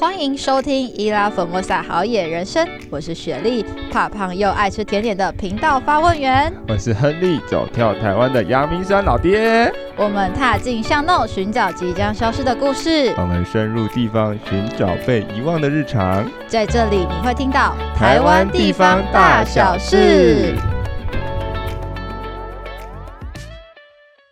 欢迎收听伊拉粉莫萨好野人生，我是雪莉，怕胖又爱吃甜点的频道发问员。我是亨利，走跳台湾的阳明山老爹。我们踏进巷弄，寻找即将消失的故事。我们深入地方，寻找被遗忘的日常。在这里，你会听到台湾地方大小事。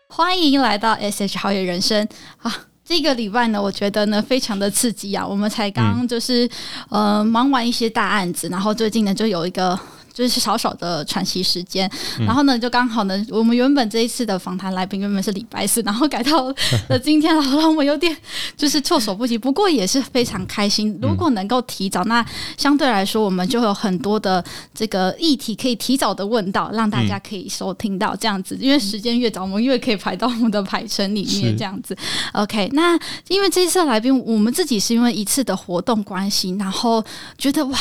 欢迎来到 SH 好野人生啊！这个礼拜呢，我觉得呢非常的刺激啊！我们才刚就是、嗯、呃忙完一些大案子，然后最近呢就有一个。就是少少的喘息时间，然后呢，就刚好呢，我们原本这一次的访谈来宾原本是礼拜四，然后改到 了今天，然后让我们有点 就是措手不及。不过也是非常开心，如果能够提早，那相对来说我们就有很多的这个议题可以提早的问到，让大家可以收听到这样子。因为时间越早，我们越可以排到我们的排程里面这样子。OK，那因为这一次的来宾，我们自己是因为一次的活动关系，然后觉得哇。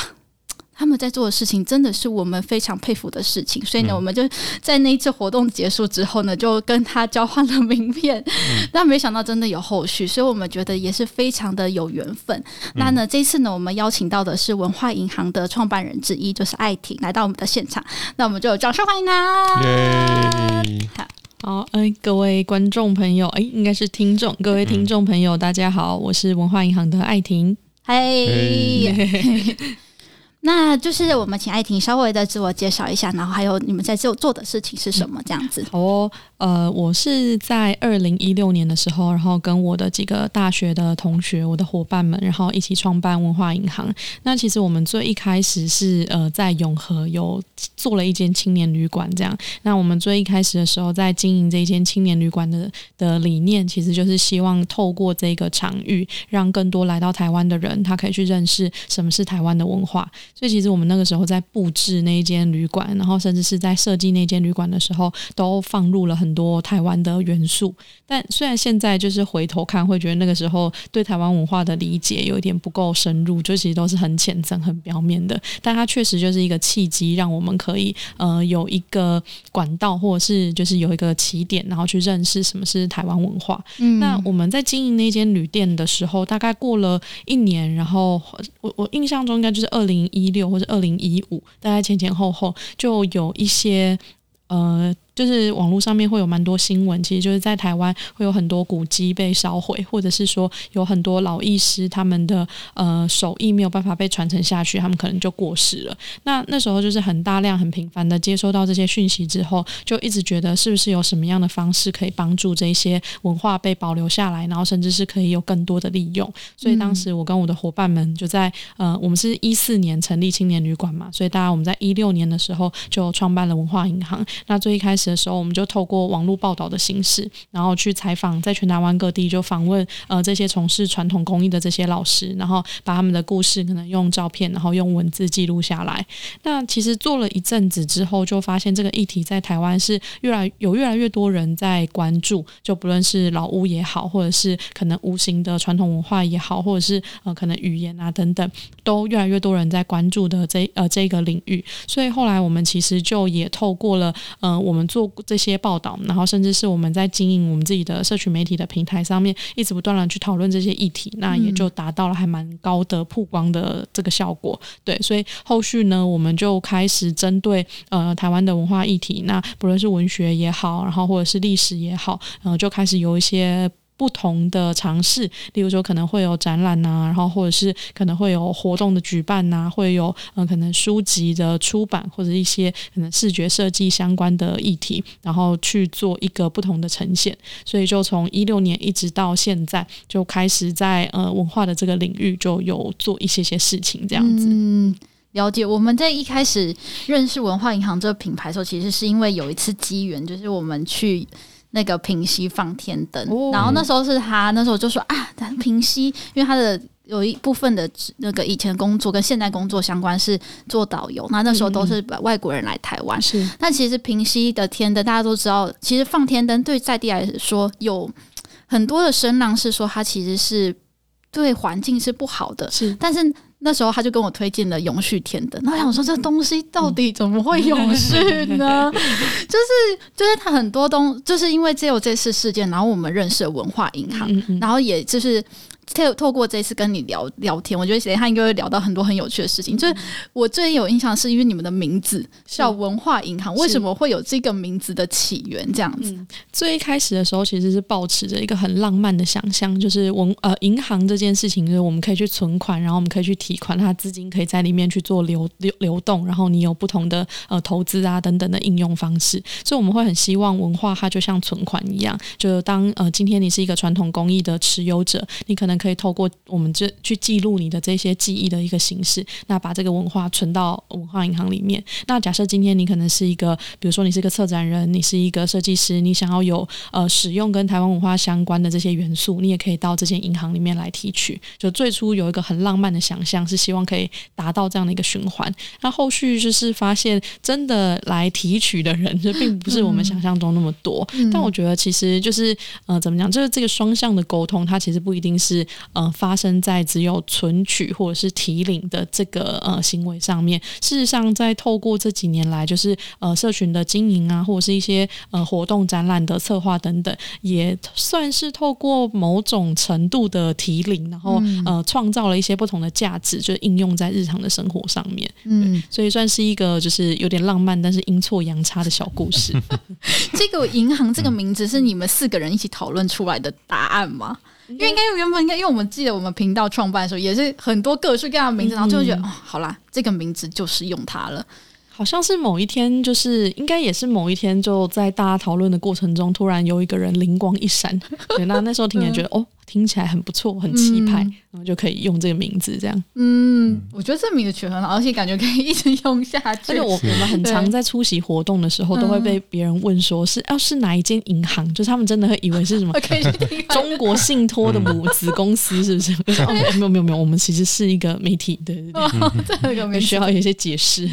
他们在做的事情真的是我们非常佩服的事情，所以呢，我们就在那一次活动结束之后呢，就跟他交换了名片。嗯、但没想到真的有后续，所以我们觉得也是非常的有缘分。嗯、那呢，这次呢，我们邀请到的是文化银行的创办人之一，就是艾婷，来到我们的现场。那我们就掌声欢迎他。耶！好，哎、呃，各位观众朋友，哎，应该是听众，各位听众朋友，嗯、大家好，我是文化银行的艾婷。嘿。那就是我们请艾婷稍微的自我介绍一下，然后还有你们在做做的事情是什么这样子。哦，呃，我是在二零一六年的时候，然后跟我的几个大学的同学、我的伙伴们，然后一起创办文化银行。那其实我们最一开始是呃在永和有做了一间青年旅馆，这样。那我们最一开始的时候在经营这一间青年旅馆的的理念，其实就是希望透过这个场域，让更多来到台湾的人，他可以去认识什么是台湾的文化。所以其实我们那个时候在布置那一间旅馆，然后甚至是在设计那间旅馆的时候，都放入了很多台湾的元素。但虽然现在就是回头看，会觉得那个时候对台湾文化的理解有一点不够深入，就其实都是很浅层、很表面的。但它确实就是一个契机，让我们可以呃有一个管道，或者是就是有一个起点，然后去认识什么是台湾文化。嗯，那我们在经营那间旅店的时候，大概过了一年，然后我我印象中应该就是二零一一六或者二零一五，大概前前后后就有一些呃。就是网络上面会有蛮多新闻，其实就是在台湾会有很多古迹被烧毁，或者是说有很多老艺师他们的呃手艺没有办法被传承下去，他们可能就过世了。那那时候就是很大量、很频繁的接收到这些讯息之后，就一直觉得是不是有什么样的方式可以帮助这些文化被保留下来，然后甚至是可以有更多的利用。所以当时我跟我的伙伴们就在呃，我们是一四年成立青年旅馆嘛，所以大家我们在一六年的时候就创办了文化银行。那最一开始。的时候，我们就透过网络报道的形式，然后去采访，在全台湾各地就访问呃这些从事传统工艺的这些老师，然后把他们的故事可能用照片，然后用文字记录下来。那其实做了一阵子之后，就发现这个议题在台湾是越来有越来越多人在关注，就不论是老屋也好，或者是可能无形的传统文化也好，或者是呃可能语言啊等等，都越来越多人在关注的这呃这个领域。所以后来我们其实就也透过了呃我们。做这些报道，然后甚至是我们在经营我们自己的社群媒体的平台上面，一直不断的去讨论这些议题，那也就达到了还蛮高的曝光的这个效果。对，所以后续呢，我们就开始针对呃台湾的文化议题，那不论是文学也好，然后或者是历史也好，然后就开始有一些。不同的尝试，例如说可能会有展览呐、然后或者是可能会有活动的举办呐、会有嗯、呃、可能书籍的出版或者一些可能视觉设计相关的议题，然后去做一个不同的呈现。所以就从一六年一直到现在，就开始在呃文化的这个领域就有做一些些事情这样子。嗯，了解。我们在一开始认识文化银行这个品牌的时候，其实是因为有一次机缘，就是我们去。那个平息放天灯，哦、然后那时候是他那时候就说啊，平息，因为他的有一部分的那个以前工作跟现在工作相关是做导游，那那时候都是外国人来台湾。是、嗯，但其实平息的天灯大家都知道，其实放天灯对在地来说有很多的声浪，是说它其实是对环境是不好的。是，但是。那时候他就跟我推荐了永续天灯，那我想说这东西到底怎么会永续呢？就是就是他很多东，就是因为只有这次事件，然后我们认识了文化银行，然后也就是透透过这次跟你聊聊天，我觉得等一下应该会聊到很多很有趣的事情。就是我最有印象是因为你们的名字叫文化银行，为什么会有这个名字的起源？这样子，嗯，最一开始的时候其实是抱持着一个很浪漫的想象，就是文呃银行这件事情，就是我们可以去存款，然后我们可以去提款，它资金可以在里面去做流流流动，然后你有不同的呃投资啊等等的应用方式，所以我们会很希望文化它就像存款一样，就当呃今天你是一个传统工艺的持有者，你可能可以透过我们这去记录你的这些记忆的一个形式，那把这个文化存到文化银行里面。那假设今天你可能是一个，比如说你是一个策展人，你是一个设计师，你想要有呃使用跟台湾文化相关的这些元素，你也可以到这间银行里面来提取。就最初有一个很浪漫的想象，是希望可以达到这样的一个循环。那后续就是发现，真的来提取的人就并不是我们想象中那么多。嗯、但我觉得其实就是呃怎么讲，就是这个双向的沟通，它其实不一定是呃发生在只有存取或者是提领的这个呃行为上面。事实上，在透过这几年来，就是呃社群的经营啊，或者是一些呃活动展览的策划等等，也算是透过某种程度的提领，然后呃创造了一些不同的价值，就应用在日常的生活上面。嗯，所以算是一个就是有点浪漫，但是阴错阳差的小故事。这个银行这个名字是你们四个人一起讨论出来的答案吗？因为应该原本应该，因为我们记得我们频道创办的时候也是很多各式各样的名字，然后就会觉得、嗯、哦，好啦，这个名字就是用它了。好像是某一天，就是应该也是某一天，就在大家讨论的过程中，突然有一个人灵光一闪，对，那那时候听起来觉得、嗯、哦。听起来很不错，很气派，嗯、然后就可以用这个名字这样。嗯，我觉得这名字取很好，而且感觉可以一直用下去。而且我我们很常在出席活动的时候，都会被别人问说是要、啊、是哪一间银行，就是他们真的会以为是什么 中国信托的母子公司，是不是？没有没有没有，我们其实是一个媒体，对对对，哦、这个没需要有一些解释。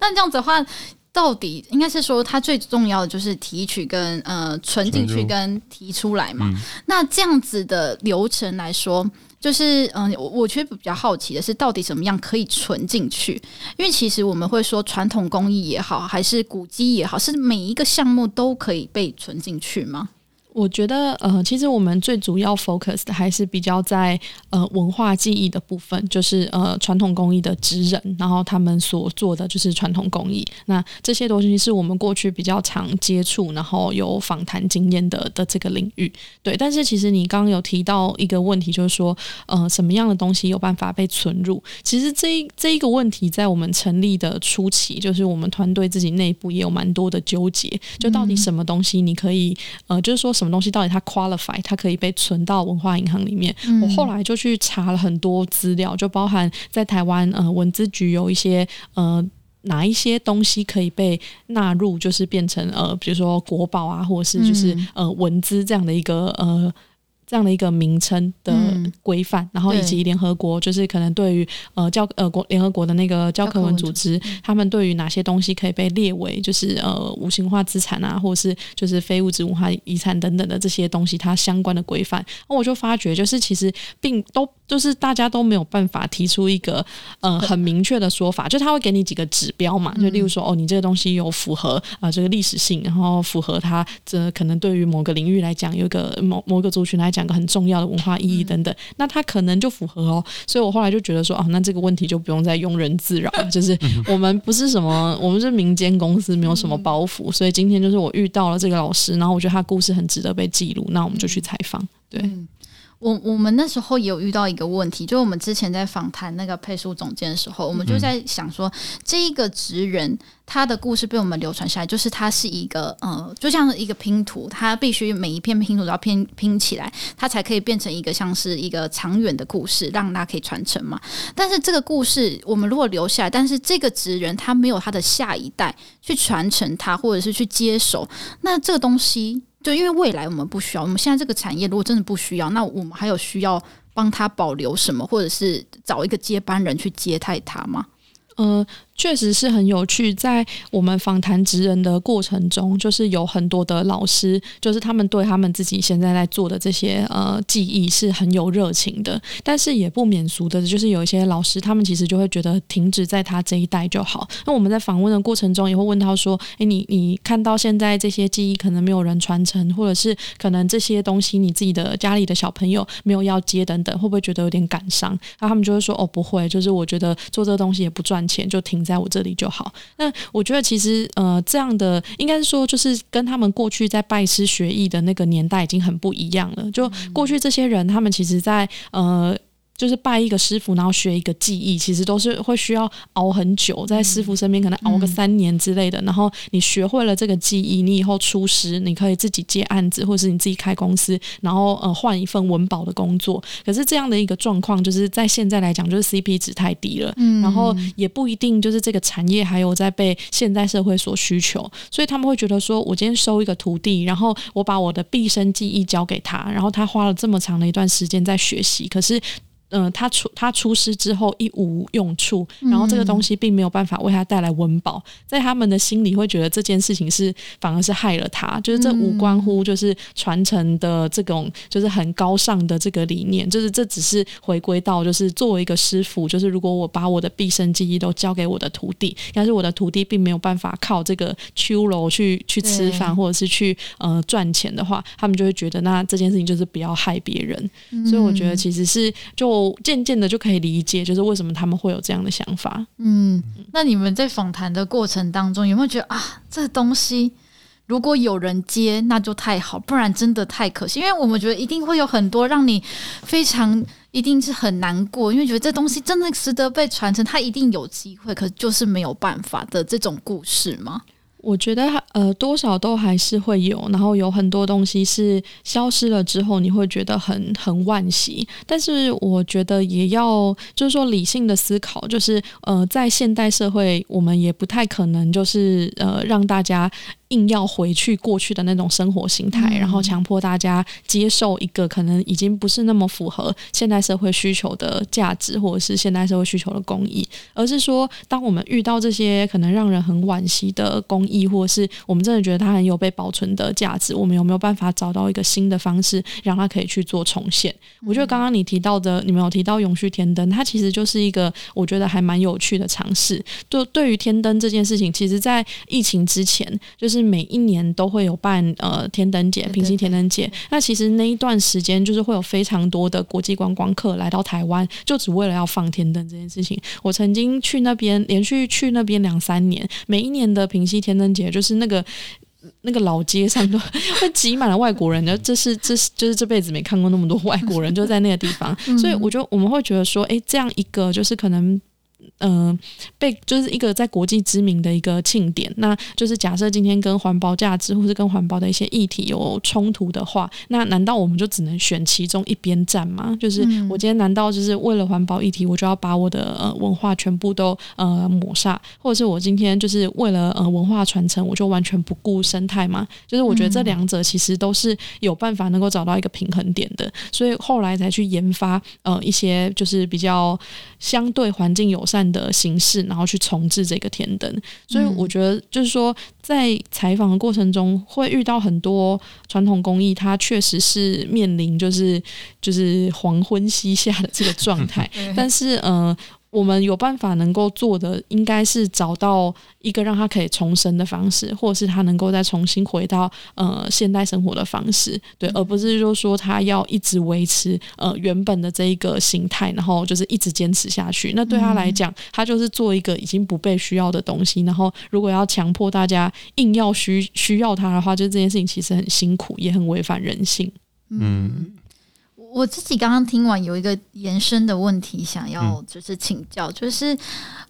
那这样子的话。到底应该是说，它最重要的就是提取跟呃存进去跟提出来嘛。嗯、那这样子的流程来说，就是嗯，我我觉得比较好奇的是，到底怎么样可以存进去？因为其实我们会说，传统工艺也好，还是古迹也好，是每一个项目都可以被存进去吗？我觉得，呃，其实我们最主要 focus 的还是比较在呃文化记忆的部分，就是呃传统工艺的职人，然后他们所做的就是传统工艺。那这些东西是我们过去比较常接触，然后有访谈经验的的这个领域。对，但是其实你刚刚有提到一个问题，就是说，呃，什么样的东西有办法被存入？其实这一这一个问题在我们成立的初期，就是我们团队自己内部也有蛮多的纠结，就到底什么东西你可以，呃，就是说。什么东西到底它 qualify，它可以被存到文化银行里面？嗯、我后来就去查了很多资料，就包含在台湾呃文资局有一些呃哪一些东西可以被纳入，就是变成呃比如说国宝啊，或者是就是呃文资这样的一个呃。这样的一个名称的规范，嗯、然后以及联合国就是可能对于呃教呃国联合国的那个教科文组织，组他们对于哪些东西可以被列为就是呃无形化资产啊，或者是就是非物质文化遗产等等的这些东西，它相关的规范，那我就发觉就是其实并都就是大家都没有办法提出一个呃很明确的说法，就他会给你几个指标嘛，就例如说哦，你这个东西有符合啊、呃、这个历史性，然后符合它这可能对于某个领域来讲，有一个某某个族群来讲。两个很重要的文化意义等等，那他可能就符合哦，所以我后来就觉得说，哦，那这个问题就不用再庸人自扰，就是我们不是什么，我们是民间公司，没有什么包袱，所以今天就是我遇到了这个老师，然后我觉得他故事很值得被记录，那我们就去采访，对。我我们那时候也有遇到一个问题，就是我们之前在访谈那个配书总监的时候，我们就在想说，这一个职人他的故事被我们流传下来，就是他是一个呃，就像一个拼图，他必须每一片拼图都要拼拼起来，他才可以变成一个像是一个长远的故事，让他可以传承嘛。但是这个故事我们如果留下来，但是这个职人他没有他的下一代去传承他，或者是去接手，那这个东西。就因为未来我们不需要，我们现在这个产业如果真的不需要，那我们还有需要帮他保留什么，或者是找一个接班人去接替他吗？呃。确实是很有趣。在我们访谈职人的过程中，就是有很多的老师，就是他们对他们自己现在在做的这些呃技艺是很有热情的，但是也不免俗的，就是有一些老师，他们其实就会觉得停止在他这一代就好。那我们在访问的过程中，也会问他说：“诶，你你看到现在这些技艺可能没有人传承，或者是可能这些东西你自己的家里的小朋友没有要接等等，会不会觉得有点感伤？”那他们就会说：“哦，不会，就是我觉得做这个东西也不赚钱，就停我这里就好。”那我觉得其实呃这样的应该是说，就是跟他们过去在拜师学艺的那个年代已经很不一样了。就过去这些人，他们其实在呃。就是拜一个师傅，然后学一个技艺，其实都是会需要熬很久，在师傅身边可能熬个三年之类的。然后你学会了这个技艺，你以后出师，你可以自己接案子，或者是你自己开公司，然后呃换一份文保的工作。可是这样的一个状况，就是在现在来讲，就是 CP 值太低了，然后也不一定就是这个产业还有在被现代社会所需求，所以他们会觉得说，我今天收一个徒弟，然后我把我的毕生技艺交给他，然后他花了这么长的一段时间在学习，可是。嗯、呃，他出他出师之后一无用处，然后这个东西并没有办法为他带来温饱，在他们的心里会觉得这件事情是反而是害了他，就是这无关乎就是传承的这种就是很高尚的这个理念，就是这只是回归到就是作为一个师傅，就是如果我把我的毕生技艺都交给我的徒弟，但是我的徒弟并没有办法靠这个秋楼去去吃饭或者是去呃赚钱的话，他们就会觉得那这件事情就是不要害别人，所以我觉得其实是就。渐渐的就可以理解，就是为什么他们会有这样的想法。嗯，那你们在访谈的过程当中，有没有觉得啊，这东西如果有人接，那就太好，不然真的太可惜。因为我们觉得一定会有很多让你非常一定是很难过，因为觉得这东西真的值得被传承，它一定有机会，可就是没有办法的这种故事吗？我觉得呃，多少都还是会有，然后有很多东西是消失了之后，你会觉得很很惋惜。但是我觉得也要就是说理性的思考，就是呃，在现代社会，我们也不太可能就是呃让大家。硬要回去过去的那种生活形态，然后强迫大家接受一个可能已经不是那么符合现代社会需求的价值，或者是现代社会需求的工艺，而是说，当我们遇到这些可能让人很惋惜的工艺，或是我们真的觉得它很有被保存的价值，我们有没有办法找到一个新的方式，让它可以去做重现？我觉得刚刚你提到的，你们有提到永续天灯，它其实就是一个我觉得还蛮有趣的尝试。就对于天灯这件事情，其实在疫情之前，就是。每一年都会有办呃天灯节、平溪天灯节。那其实那一段时间就是会有非常多的国际观光客来到台湾，就只为了要放天灯这件事情。我曾经去那边，连续去那边两三年，每一年的平息天灯节，就是那个那个老街上都 会挤满了外国人。就这是这是就是这辈子没看过那么多外国人就在那个地方，所以我就我们会觉得说，哎，这样一个就是可能。嗯、呃，被就是一个在国际知名的一个庆典，那就是假设今天跟环保价值或是跟环保的一些议题有冲突的话，那难道我们就只能选其中一边站吗？就是我今天难道就是为了环保议题，我就要把我的呃文化全部都呃抹杀，或者是我今天就是为了呃文化传承，我就完全不顾生态吗？就是我觉得这两者其实都是有办法能够找到一个平衡点的，所以后来才去研发呃一些就是比较相对环境友善的形式，然后去重置这个天灯，所以我觉得就是说，在采访的过程中会遇到很多传统工艺，它确实是面临就是就是黄昏西下的这个状态，但是呃。我们有办法能够做的，应该是找到一个让他可以重生的方式，或者是他能够再重新回到呃现代生活的方式，对，而不是就说他要一直维持呃原本的这一个形态，然后就是一直坚持下去。那对他来讲，他就是做一个已经不被需要的东西。然后如果要强迫大家硬要需需要他的话，就这件事情其实很辛苦，也很违反人性。嗯。我自己刚刚听完有一个延伸的问题，想要就是请教，嗯、就是，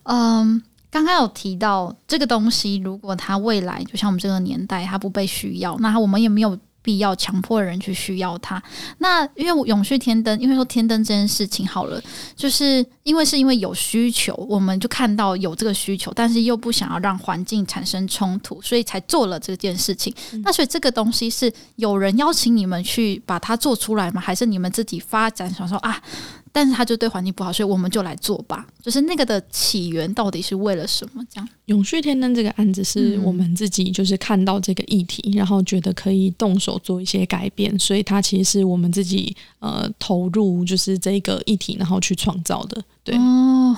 嗯，刚刚有提到这个东西，如果它未来就像我们这个年代，它不被需要，那我们也没有。必要强迫人去需要它，那因为永续天灯，因为说天灯这件事情好了，就是因为是因为有需求，我们就看到有这个需求，但是又不想要让环境产生冲突，所以才做了这件事情。嗯、那所以这个东西是有人邀请你们去把它做出来吗？还是你们自己发展想说啊，但是他就对环境不好，所以我们就来做吧。就是那个的起源到底是为了什么？这样永续天灯这个案子是我们自己就是看到这个议题，嗯、然后觉得可以动手做一些改变，所以它其实是我们自己呃投入就是这个议题，然后去创造的。对哦。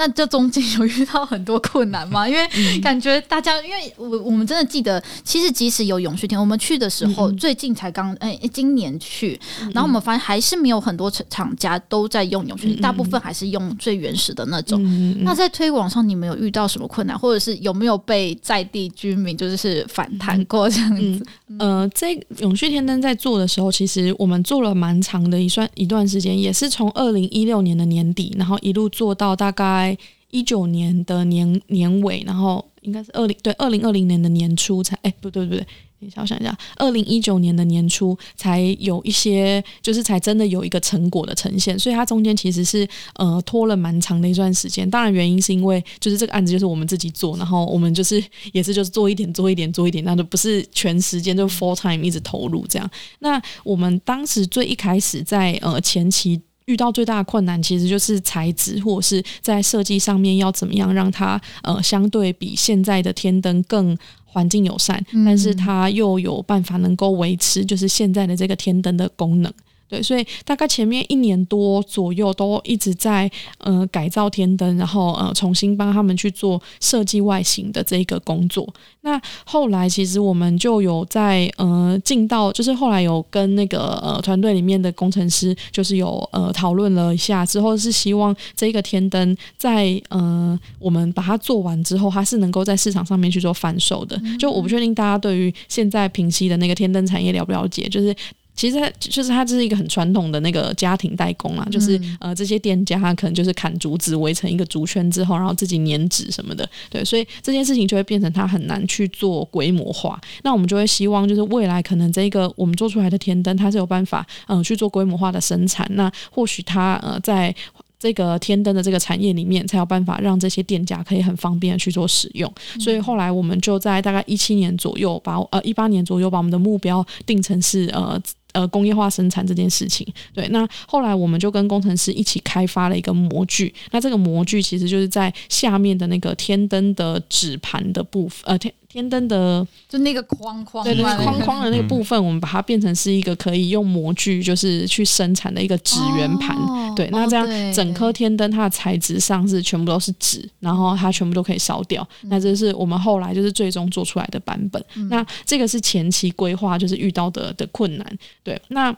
那这中间有遇到很多困难吗？因为感觉大家，因为我我们真的记得，其实即使有永续天，我们去的时候，最近才刚哎，今年去，然后我们发现还是没有很多厂家都在用永续天，大部分还是用最原始的那种。那在推广上，你们有遇到什么困难，或者是有没有被在地居民就是反弹过这样子？呃，这永续天灯在做的时候，其实我们做了蛮长的一算一段时间，也是从二零一六年的年底，然后一路做到大概。在一九年的年年尾，然后应该是二零对二零二零年的年初才哎，不对不对，等一下我想一下，二零一九年的年初才有一些，就是才真的有一个成果的呈现，所以它中间其实是呃拖了蛮长的一段时间。当然原因是因为就是这个案子就是我们自己做，然后我们就是也是就是做一点做一点做一点，那就不是全时间就 full time 一直投入这样。那我们当时最一开始在呃前期。遇到最大的困难，其实就是材质，或者是在设计上面要怎么样让它呃相对比现在的天灯更环境友善，嗯、但是它又有办法能够维持就是现在的这个天灯的功能。对，所以大概前面一年多左右都一直在呃改造天灯，然后呃重新帮他们去做设计外形的这一个工作。那后来其实我们就有在呃进到，就是后来有跟那个呃团队里面的工程师，就是有呃讨论了一下之后，是希望这个天灯在呃我们把它做完之后，它是能够在市场上面去做贩售的。就我不确定大家对于现在平息的那个天灯产业了不了解，就是。其实它就是它，这是一个很传统的那个家庭代工啊，就是呃这些店家他可能就是砍竹子围成一个竹圈之后，然后自己粘纸什么的，对，所以这件事情就会变成它很难去做规模化。那我们就会希望就是未来可能这个我们做出来的天灯，它是有办法呃去做规模化的生产。那或许它呃在这个天灯的这个产业里面，才有办法让这些店家可以很方便的去做使用。所以后来我们就在大概一七年左右把呃一八年左右把我们的目标定成是呃。呃，工业化生产这件事情，对，那后来我们就跟工程师一起开发了一个模具，那这个模具其实就是在下面的那个天灯的纸盘的部分，呃，天。天灯的就那个框框，对对，框框的那个部分，我们把它变成是一个可以用模具，就是去生产的一个纸圆盘。哦、对，那这样整颗天灯它的材质上是全部都是纸，然后它全部都可以烧掉。嗯、那这是我们后来就是最终做出来的版本。嗯、那这个是前期规划就是遇到的的困难。对，那。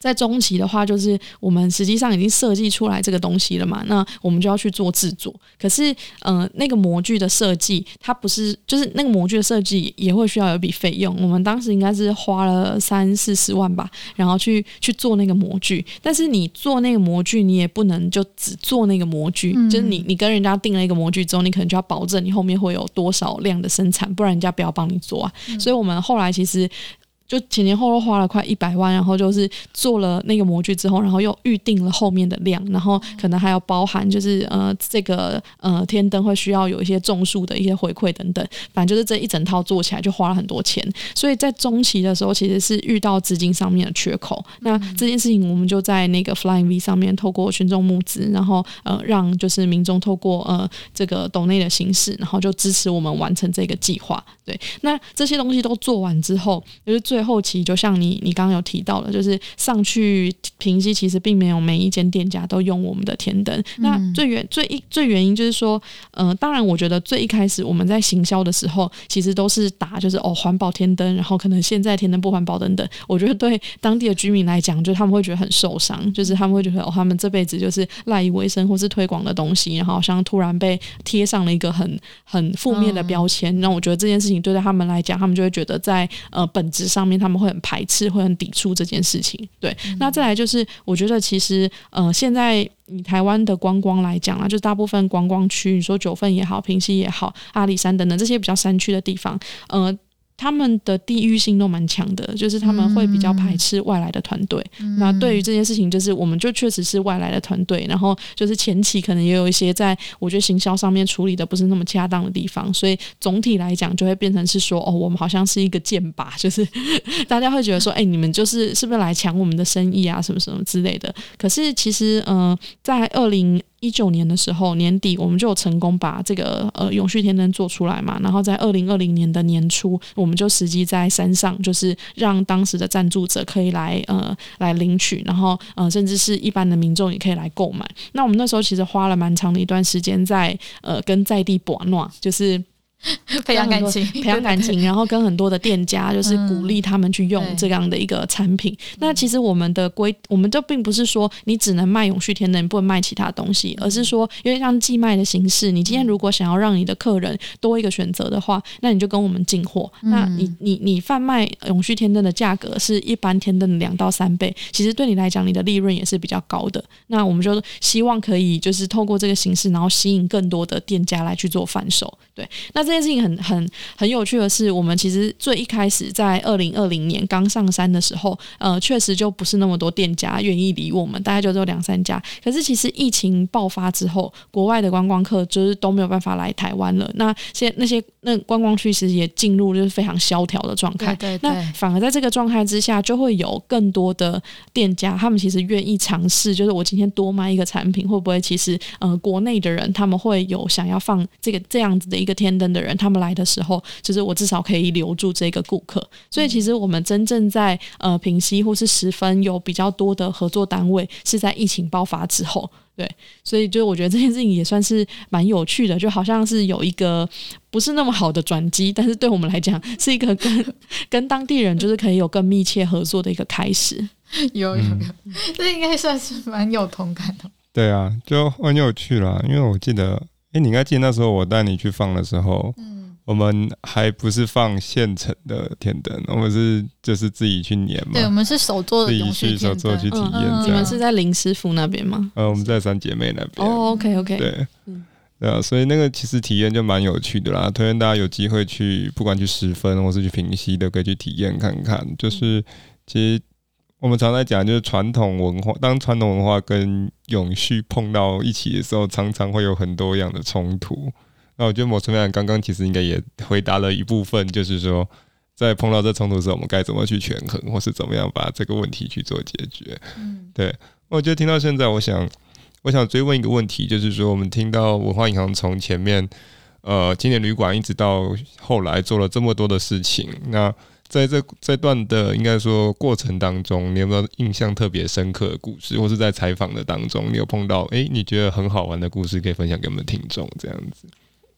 在中期的话，就是我们实际上已经设计出来这个东西了嘛，那我们就要去做制作。可是，呃，那个模具的设计，它不是，就是那个模具的设计也会需要有一笔费用。我们当时应该是花了三四十万吧，然后去去做那个模具。但是你做那个模具，你也不能就只做那个模具，嗯、就是你你跟人家定了一个模具之后，你可能就要保证你后面会有多少量的生产，不然人家不要帮你做啊。嗯、所以我们后来其实。就前前后后花了快一百万，然后就是做了那个模具之后，然后又预定了后面的量，然后可能还要包含就是呃这个呃天灯会需要有一些种树的一些回馈等等，反正就是这一整套做起来就花了很多钱，所以在中期的时候其实是遇到资金上面的缺口。那这件事情我们就在那个 Flying V 上面透过群众募资，然后呃让就是民众透过呃这个抖内的形式，然后就支持我们完成这个计划。对，那这些东西都做完之后，就是最后期，就像你你刚刚有提到的，就是上去平息，其实并没有每一间店家都用我们的天灯。嗯、那最原最一最原因就是说，嗯、呃，当然我觉得最一开始我们在行销的时候，其实都是打就是哦环保天灯，然后可能现在天灯不环保等等。我觉得对当地的居民来讲，就他们会觉得很受伤，就是他们会觉得哦，他们这辈子就是赖以为生或是推广的东西，然后好像突然被贴上了一个很很负面的标签。那、嗯、我觉得这件事情。对待他们来讲，他们就会觉得在呃本质上面，他们会很排斥，会很抵触这件事情。对，嗯、那再来就是，我觉得其实呃，现在以台湾的观光来讲啊，就大部分观光区，你说九份也好，平溪也好，阿里山等等这些比较山区的地方，呃。他们的地域性都蛮强的，就是他们会比较排斥外来的团队。嗯、那对于这件事情，就是我们就确实是外来的团队，然后就是前期可能也有一些在我觉得行销上面处理的不是那么恰当的地方，所以总体来讲就会变成是说，哦，我们好像是一个箭靶，就是大家会觉得说，哎，你们就是是不是来抢我们的生意啊，什么什么之类的。可是其实，嗯、呃，在二零一九年的时候年底，我们就成功把这个呃永续天灯做出来嘛。然后在二零二零年的年初，我们就实际在山上，就是让当时的赞助者可以来呃来领取，然后呃甚至是一般的民众也可以来购买。那我们那时候其实花了蛮长的一段时间在呃跟在地博诺，就是。培养感情，培养感情，然后跟很多的店家 就是鼓励他们去用这样的一个产品。嗯、那其实我们的规，我们就并不是说你只能卖永续天灯，不能卖其他东西，而是说因为像寄卖的形式，你今天如果想要让你的客人多一个选择的话，那你就跟我们进货。嗯、那你你你贩卖永续天灯的价格是一般天灯的两到三倍，其实对你来讲，你的利润也是比较高的。那我们就希望可以就是透过这个形式，然后吸引更多的店家来去做贩售。对，那这件事情很很很有趣的是，我们其实最一开始在二零二零年刚上山的时候，呃，确实就不是那么多店家愿意理我们，大概就只有两三家。可是其实疫情爆发之后，国外的观光客就是都没有办法来台湾了。那现那些那观光区其实也进入就是非常萧条的状态。对对对。那反而在这个状态之下，就会有更多的店家，他们其实愿意尝试，就是我今天多卖一个产品，会不会其实呃国内的人他们会有想要放这个这样子的一个。天灯的人，他们来的时候，就是我至少可以留住这个顾客。所以，其实我们真正在呃平息或是十分有比较多的合作单位，是在疫情爆发之后。对，所以就我觉得这件事情也算是蛮有趣的，就好像是有一个不是那么好的转机，但是对我们来讲是一个跟 跟当地人就是可以有更密切合作的一个开始。有有有，这应该算是蛮有同感的。对啊，就很有趣啦，因为我记得。哎，你应该记得那时候我带你去放的时候，嗯，我们还不是放现成的天灯，我们是就是自己去粘嘛。对，我们是手做的，自己去手做去体验。嗯嗯、你们是在林师傅那边吗？呃，我们在三姐妹那边。哦，OK OK。对，嗯，对啊，所以那个其实体验就蛮有趣的啦，推荐大家有机会去，不管去十分或是去平溪的，可以去体验看看。就是其实。我们常在讲，就是传统文化，当传统文化跟永续碰到一起的时候，常常会有很多样的冲突。那我觉得某层面刚刚其实应该也回答了一部分，就是说，在碰到这冲突的时候，我们该怎么去权衡，或是怎么样把这个问题去做解决。嗯，对。我觉得听到现在，我想，我想追问一个问题，就是说，我们听到文化银行从前面，呃，青年旅馆一直到后来做了这么多的事情，那。在这这段的应该说过程当中，你有没有印象特别深刻的故事，或是在采访的当中，你有碰到诶，你觉得很好玩的故事，可以分享给我们听众这样子？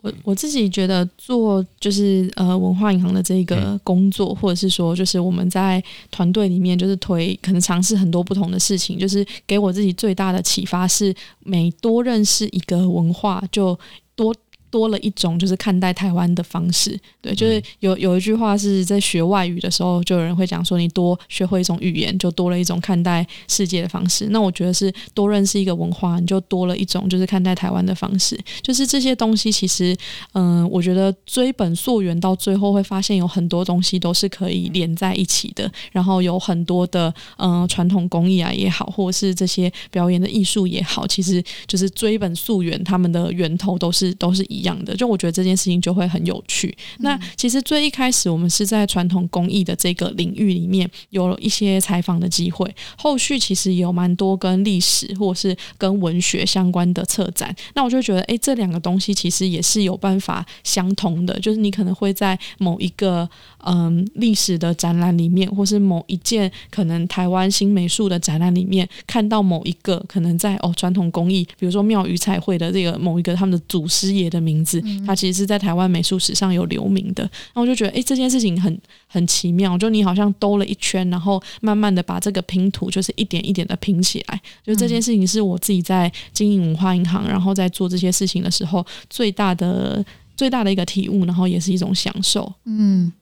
我我自己觉得做就是呃文化银行的这个工作，嗯、或者是说就是我们在团队里面就是推，可能尝试很多不同的事情，就是给我自己最大的启发是，每多认识一个文化就多。多了一种就是看待台湾的方式，对，就是有有一句话是在学外语的时候，就有人会讲说，你多学会一种语言，就多了一种看待世界的方式。那我觉得是多认识一个文化，你就多了一种就是看待台湾的方式。就是这些东西其实，嗯、呃，我觉得追本溯源到最后会发现有很多东西都是可以连在一起的。然后有很多的嗯、呃、传统工艺啊也好，或者是这些表演的艺术也好，其实就是追本溯源，他们的源头都是都是一。一样的，就我觉得这件事情就会很有趣。那其实最一开始，我们是在传统工艺的这个领域里面有了一些采访的机会。后续其实也有蛮多跟历史或者是跟文学相关的策展。那我就觉得，哎，这两个东西其实也是有办法相同的。就是你可能会在某一个嗯历史的展览里面，或是某一件可能台湾新美术的展览里面，看到某一个可能在哦传统工艺，比如说庙宇彩绘的这个某一个他们的祖师爷的名。名字，它其实是在台湾美术史上有留名的。那我就觉得，哎、欸，这件事情很很奇妙。就你好像兜了一圈，然后慢慢的把这个拼图，就是一点一点的拼起来。就这件事情是我自己在经营文化银行，然后在做这些事情的时候，最大的最大的一个体悟，然后也是一种享受。嗯，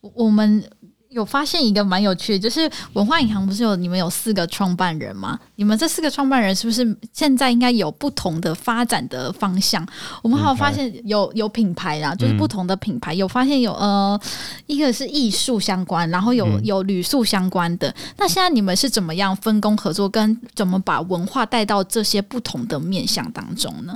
我们。有发现一个蛮有趣的，就是文化银行不是有你们有四个创办人吗？你们这四个创办人是不是现在应该有不同的发展的方向？我们还有发现有有品牌啦，就是不同的品牌，有发现有呃，一个是艺术相关，然后有有旅宿相关的。那现在你们是怎么样分工合作，跟怎么把文化带到这些不同的面向当中呢？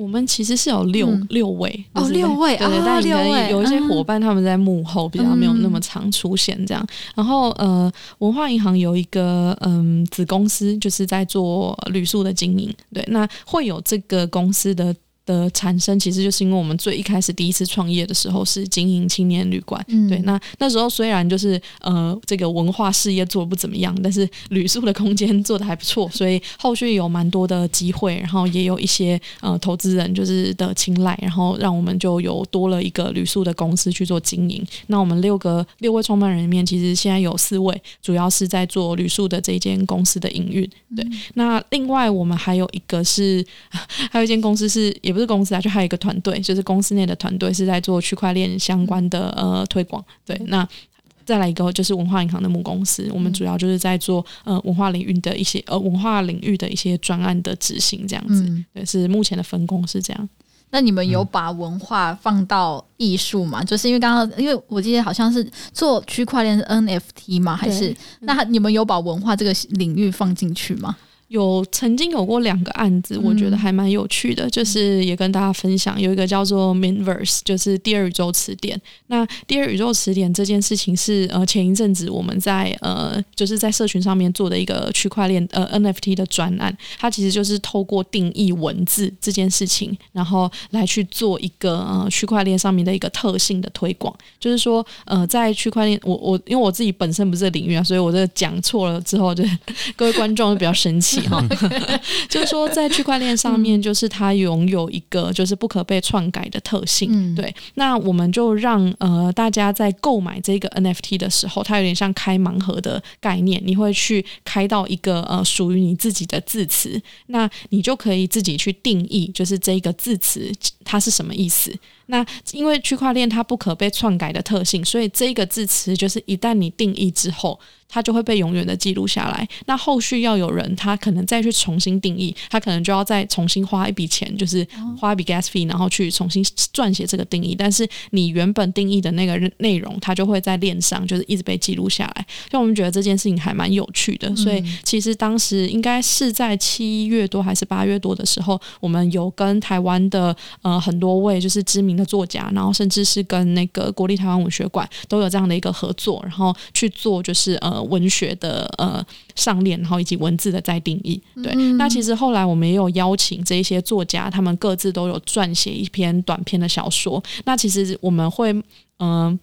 我们其实是有六、嗯、六位哦，六位对对，哦、但有一些伙伴他们在幕后比较没有那么常出现这样。嗯、然后呃，文化银行有一个嗯子公司，就是在做旅宿的经营，对，那会有这个公司的。的产生其实就是因为我们最一开始第一次创业的时候是经营青年旅馆，嗯、对，那那时候虽然就是呃这个文化事业做得不怎么样，但是旅宿的空间做的还不错，所以后续有蛮多的机会，然后也有一些呃投资人就是的青睐，然后让我们就有多了一个旅宿的公司去做经营。那我们六个六位创办人里面，其实现在有四位主要是在做旅宿的这间公司的营运，对。嗯、那另外我们还有一个是 还有一间公司是也不是。公司啊，就还有一个团队，就是公司内的团队是在做区块链相关的呃推广。对，那再来一个就是文化银行的母公司，我们主要就是在做呃文化领域的一些呃文化领域的一些专案的执行，这样子。嗯、对，是目前的分工是这样。那你们有把文化放到艺术吗？就是因为刚刚，因为我记得好像是做区块链是 NFT 吗？还是那你们有把文化这个领域放进去吗？有曾经有过两个案子，我觉得还蛮有趣的，嗯、就是也跟大家分享，有一个叫做 Minverse，就是第二宇宙词典。那第二宇宙词典这件事情是呃前一阵子我们在呃就是在社群上面做的一个区块链呃 NFT 的专案，它其实就是透过定义文字这件事情，然后来去做一个呃区块链上面的一个特性的推广。就是说呃在区块链，我我因为我自己本身不是这领域啊，所以我这讲错了之后，就 各位观众就比较生气。就是说，在区块链上面，就是它拥有一个就是不可被篡改的特性。嗯、对，那我们就让呃大家在购买这个 NFT 的时候，它有点像开盲盒的概念，你会去开到一个呃属于你自己的字词，那你就可以自己去定义，就是这个字词它是什么意思。那因为区块链它不可被篡改的特性，所以这个字词就是一旦你定义之后，它就会被永远的记录下来。那后续要有人他可能再去重新定义，他可能就要再重新花一笔钱，就是花一笔 gas fee，然后去重新撰写这个定义。但是你原本定义的那个内容，它就会在链上就是一直被记录下来。所以我们觉得这件事情还蛮有趣的。所以其实当时应该是在七月多还是八月多的时候，我们有跟台湾的呃很多位就是知名的作家，然后甚至是跟那个国立台湾文学馆都有这样的一个合作，然后去做就是呃。文学的呃上链，然后以及文字的再定义。对，嗯、那其实后来我们也有邀请这一些作家，他们各自都有撰写一篇短篇的小说。那其实我们会嗯。呃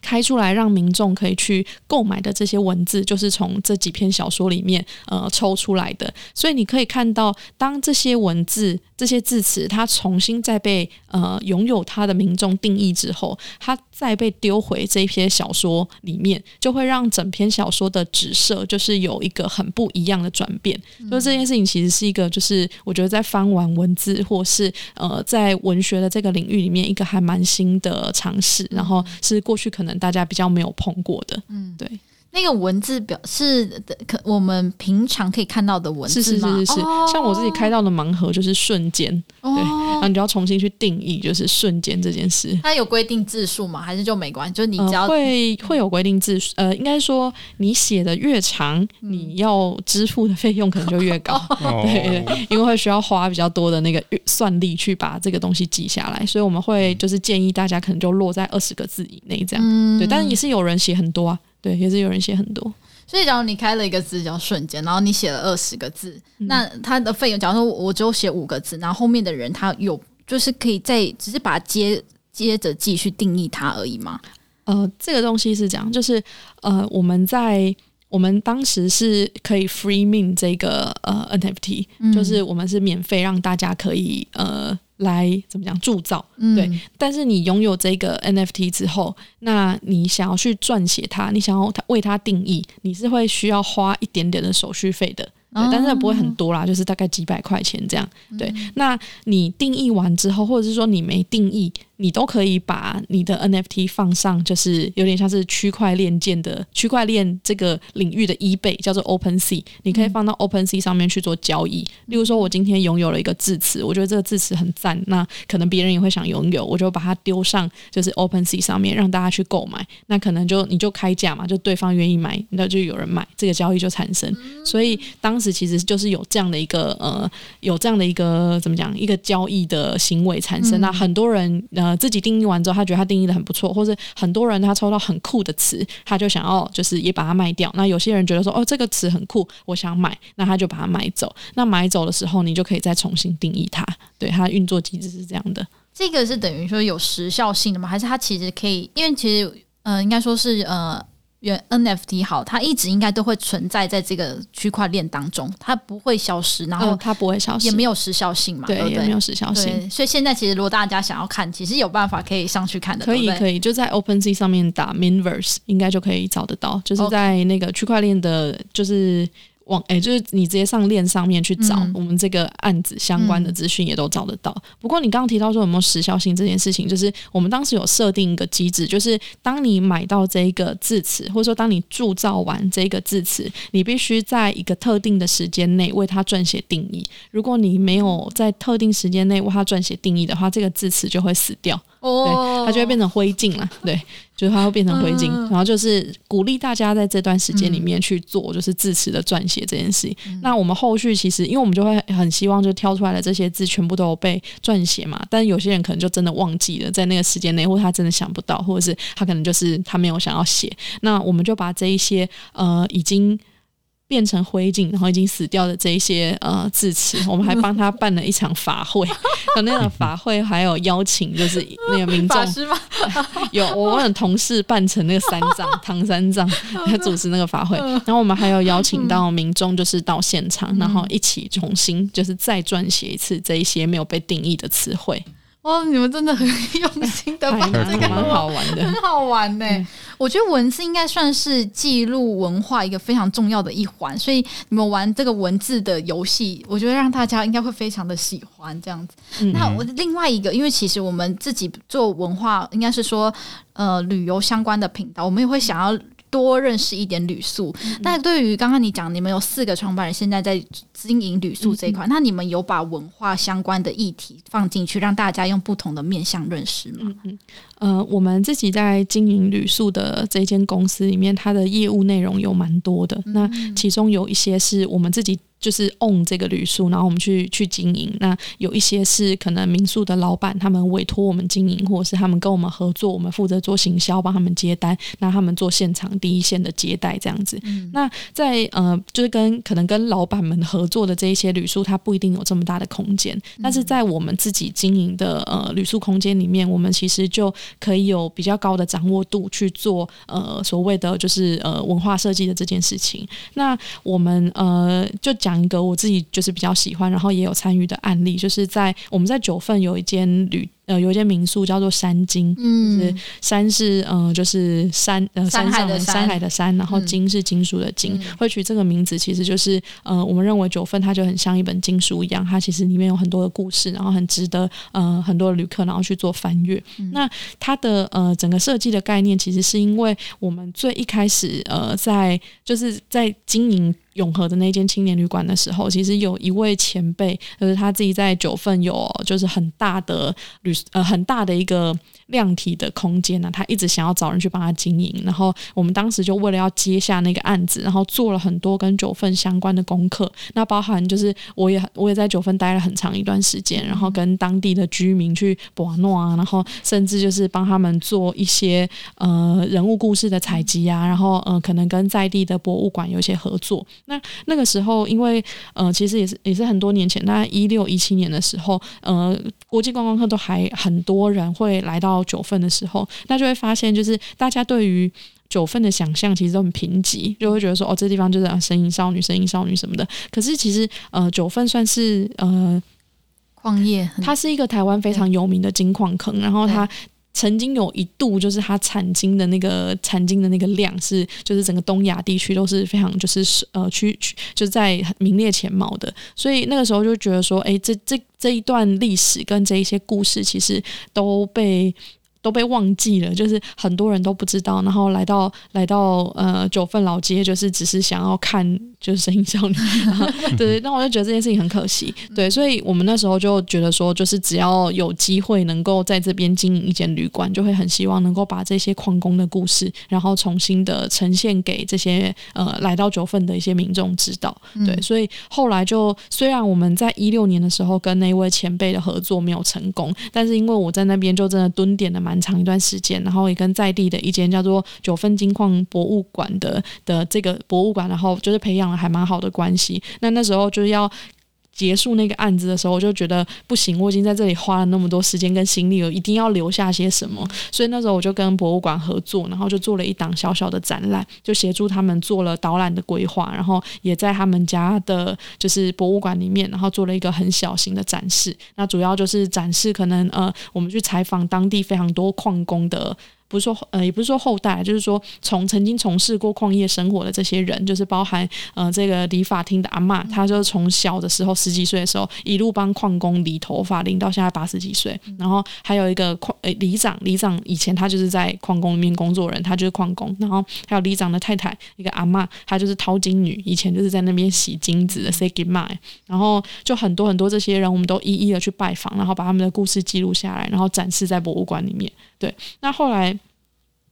开出来让民众可以去购买的这些文字，就是从这几篇小说里面呃抽出来的。所以你可以看到，当这些文字、这些字词，它重新再被呃拥有它的民众定义之后，它再被丢回这一篇小说里面，就会让整篇小说的纸色就是有一个很不一样的转变。嗯、所以这件事情其实是一个，就是我觉得在翻玩文字或是呃在文学的这个领域里面，一个还蛮新的尝试。然后是过去可能。大家比较没有碰过的，嗯，对，那个文字表示可我们平常可以看到的文字是是是。是像我自己开到的盲盒就是瞬间，哦、对，然后你就要重新去定义，就是瞬间这件事。它有规定字数吗？还是就没关系？就你只要、呃、会会有规定字数，呃，应该说你写的越长，嗯、你要支付的费用可能就越高，哦、对，因为会需要花比较多的那个算力去把这个东西记下来，所以我们会就是建议大家可能就落在二十个字以内这样。嗯。对，但是也是有人写很多啊，对，也是有人写很多。所以，假如你开了一个字叫“瞬间”，然后你写了二十个字，嗯、那它的费用，假如说我只有写五个字，然后后面的人他有就是可以再只是把它接接着继续定义它而已吗？呃，这个东西是这样，就是呃，我们在我们当时是可以 free mint 这个呃 NFT，、嗯、就是我们是免费让大家可以呃。来怎么讲铸造，嗯、对。但是你拥有这个 NFT 之后，那你想要去撰写它，你想要它为它定义，你是会需要花一点点的手续费的。对，但是不会很多啦，就是大概几百块钱这样。对，那你定义完之后，或者是说你没定义，你都可以把你的 NFT 放上，就是有点像是区块链建的区块链这个领域的 eBay，叫做 OpenSea，你可以放到 OpenSea 上面去做交易。例如说，我今天拥有了一个字词，我觉得这个字词很赞，那可能别人也会想拥有，我就把它丢上就是 OpenSea 上面，让大家去购买。那可能就你就开价嘛，就对方愿意买，那就有人买，这个交易就产生。所以当当时其实就是有这样的一个呃，有这样的一个怎么讲，一个交易的行为产生。嗯、那很多人呃自己定义完之后，他觉得他定义的很不错，或者很多人他抽到很酷的词，他就想要就是也把它卖掉。那有些人觉得说哦这个词很酷，我想买，那他就把它买走。那买走的时候，你就可以再重新定义它。对，它的运作机制是这样的。这个是等于说有时效性的吗？还是它其实可以？因为其实呃，应该说是呃。原 NFT 好，它一直应该都会存在在这个区块链当中，它不会消失，然后它不会消失，也没有时效性嘛，对，对，也没有时效性。所以现在其实如果大家想要看，其实有办法可以上去看的，可以可以，就在 OpenSea 上面打 Minverse，应该就可以找得到，就是在那个区块链的，就是。网诶，就是你直接上链上面去找我们这个案子相关的资讯，也都找得到。嗯、不过你刚刚提到说有没有时效性这件事情，就是我们当时有设定一个机制，就是当你买到这一个字词，或者说当你铸造完这一个字词，你必须在一个特定的时间内为它撰写定义。如果你没有在特定时间内为它撰写定义的话，这个字词就会死掉。哦，对，它就会变成灰烬了。对，就是它会变成灰烬。嗯、然后就是鼓励大家在这段时间里面去做，就是字词的撰写这件事情。嗯、那我们后续其实，因为我们就会很希望，就挑出来的这些字全部都有被撰写嘛。但有些人可能就真的忘记了，在那个时间内，或者他真的想不到，或者是他可能就是他没有想要写。那我们就把这一些呃已经。变成灰烬，然后已经死掉的这一些呃字词，我们还帮他办了一场法会，有那个法会还有邀请，就是 那个民众。有我问同事扮成那个三藏唐三藏来主持那个法会，然后我们还有邀请到民众，就是到现场，然后一起重新就是再撰写一次这一些没有被定义的词汇。哦，你们真的很用心的 把这个很好玩的，很好玩呢。嗯、我觉得文字应该算是记录文化一个非常重要的一环，所以你们玩这个文字的游戏，我觉得让大家应该会非常的喜欢这样子。嗯、那我另外一个，因为其实我们自己做文化，应该是说呃旅游相关的频道，我们也会想要。多认识一点旅宿。那、嗯、对于刚刚你讲，你们有四个创办人现在在经营旅宿这一块，嗯、那你们有把文化相关的议题放进去，让大家用不同的面向认识吗？嗯嗯，呃，我们自己在经营旅宿的这间公司里面，它的业务内容有蛮多的。嗯、那其中有一些是我们自己。就是 own 这个旅宿，然后我们去去经营。那有一些是可能民宿的老板他们委托我们经营，或者是他们跟我们合作，我们负责做行销，帮他们接单，那他们做现场第一线的接待这样子。嗯、那在呃，就是跟可能跟老板们合作的这一些旅宿，它不一定有这么大的空间。嗯、但是在我们自己经营的呃旅宿空间里面，我们其实就可以有比较高的掌握度去做呃所谓的就是呃文化设计的这件事情。那我们呃就讲。讲一个我自己就是比较喜欢，然后也有参与的案例，就是在我们在九份有一间旅。呃，有一间民宿叫做山金，嗯，就是山是呃，就是山呃，山上的山海的山，然后金是金属的金，嗯、会取这个名字，其实就是呃，我们认为九份它就很像一本经书一样，它其实里面有很多的故事，然后很值得呃很多的旅客然后去做翻阅。嗯、那它的呃整个设计的概念，其实是因为我们最一开始呃在就是在经营永和的那间青年旅馆的时候，其实有一位前辈，就是他自己在九份有就是很大的旅。呃，很大的一个量体的空间呢，他一直想要找人去帮他经营。然后我们当时就为了要接下那个案子，然后做了很多跟九份相关的功课。那包含就是我也 我也在九份待了很长一段时间，然后跟当地的居民去博诺啊，然后甚至就是帮他们做一些呃人物故事的采集啊，然后呃可能跟在地的博物馆有一些合作。那那个时候，因为呃其实也是也是很多年前，大概一六一七年的时候，呃国际观光客都还。很多人会来到九份的时候，那就会发现，就是大家对于九份的想象其实都很贫瘠，就会觉得说，哦，这地方就是神隐少女、神隐少女什么的。可是其实，呃，九份算是呃。矿业，它是一个台湾非常有名的金矿坑，然后它。曾经有一度，就是它产金的那个产金的那个量是，就是整个东亚地区都是非常就是呃区区就是在名列前茅的，所以那个时候就觉得说，哎，这这这一段历史跟这一些故事其实都被。都被忘记了，就是很多人都不知道，然后来到来到呃九份老街，就是只是想要看就是声音少女，对，那我就觉得这件事情很可惜，对，所以我们那时候就觉得说，就是只要有机会能够在这边经营一间旅馆，就会很希望能够把这些矿工的故事，然后重新的呈现给这些呃来到九份的一些民众知道，对，所以后来就虽然我们在一六年的时候跟那位前辈的合作没有成功，但是因为我在那边就真的蹲点了蛮长一段时间，然后也跟在地的一间叫做九份金矿博物馆的的这个博物馆，然后就是培养了还蛮好的关系。那那时候就是要。结束那个案子的时候，我就觉得不行，我已经在这里花了那么多时间跟心力了，一定要留下些什么。所以那时候我就跟博物馆合作，然后就做了一档小小的展览，就协助他们做了导览的规划，然后也在他们家的就是博物馆里面，然后做了一个很小型的展示。那主要就是展示可能呃，我们去采访当地非常多矿工的。不是说呃，也不是说后代，就是说从曾经从事过矿业生活的这些人，就是包含呃这个理发厅的阿嬷，她就是从小的时候十几岁的时候，一路帮矿工理头发，理到现在八十几岁。然后还有一个矿呃里长，里长以前他就是在矿工里面工作人，他就是矿工。然后还有里长的太太，一个阿嬷，她就是淘金女，以前就是在那边洗金子的 say goodbye。然后就很多很多这些人，我们都一一的去拜访，然后把他们的故事记录下来，然后展示在博物馆里面。对，那后来。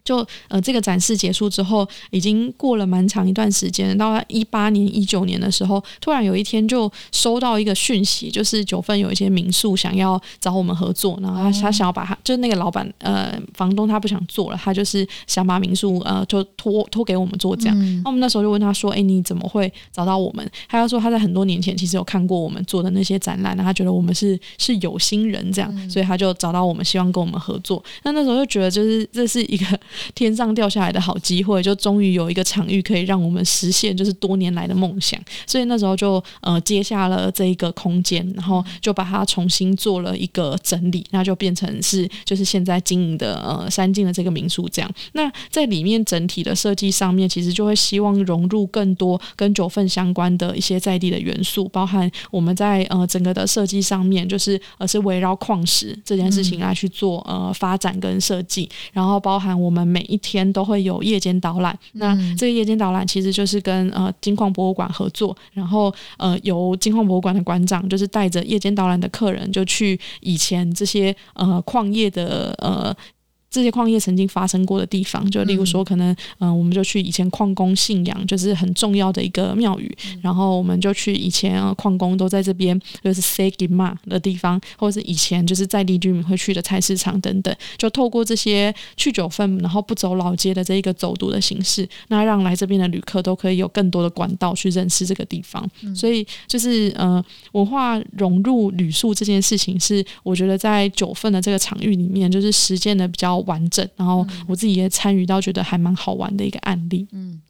就呃，这个展示结束之后，已经过了蛮长一段时间。到一八年、一九年的时候，突然有一天就收到一个讯息，就是九份有一些民宿想要找我们合作，然后他他想要把他，就那个老板呃房东他不想做了，他就是想把民宿呃就托托给我们做这样。那我们那时候就问他说：“哎，你怎么会找到我们？”他要说他在很多年前其实有看过我们做的那些展览，他觉得我们是是有心人这样，所以他就找到我们，希望跟我们合作。那那时候就觉得就是这是一个。天上掉下来的好机会，就终于有一个场域可以让我们实现，就是多年来的梦想。所以那时候就呃接下了这一个空间，然后就把它重新做了一个整理，那就变成是就是现在经营的呃三进的这个民宿这样。那在里面整体的设计上面，其实就会希望融入更多跟九份相关的一些在地的元素，包含我们在呃整个的设计上面，就是呃是围绕矿石这件事情来去做呃发展跟设计，然后包含我们。每一天都会有夜间导览，那这个夜间导览其实就是跟呃金矿博物馆合作，然后呃由金矿博物馆的馆长就是带着夜间导览的客人，就去以前这些呃矿业的呃。这些矿业曾经发生过的地方，就例如说，可能嗯、呃，我们就去以前矿工信仰就是很重要的一个庙宇，然后我们就去以前矿工都在这边就是 say goodbye 的地方，或者是以前就是在地居民会去的菜市场等等，就透过这些去九份，然后不走老街的这一个走读的形式，那让来这边的旅客都可以有更多的管道去认识这个地方。所以就是呃，文化融入旅宿这件事情，是我觉得在九份的这个场域里面，就是实践的比较完整，然后我自己也参与到，觉得还蛮好玩的一个案例。嗯。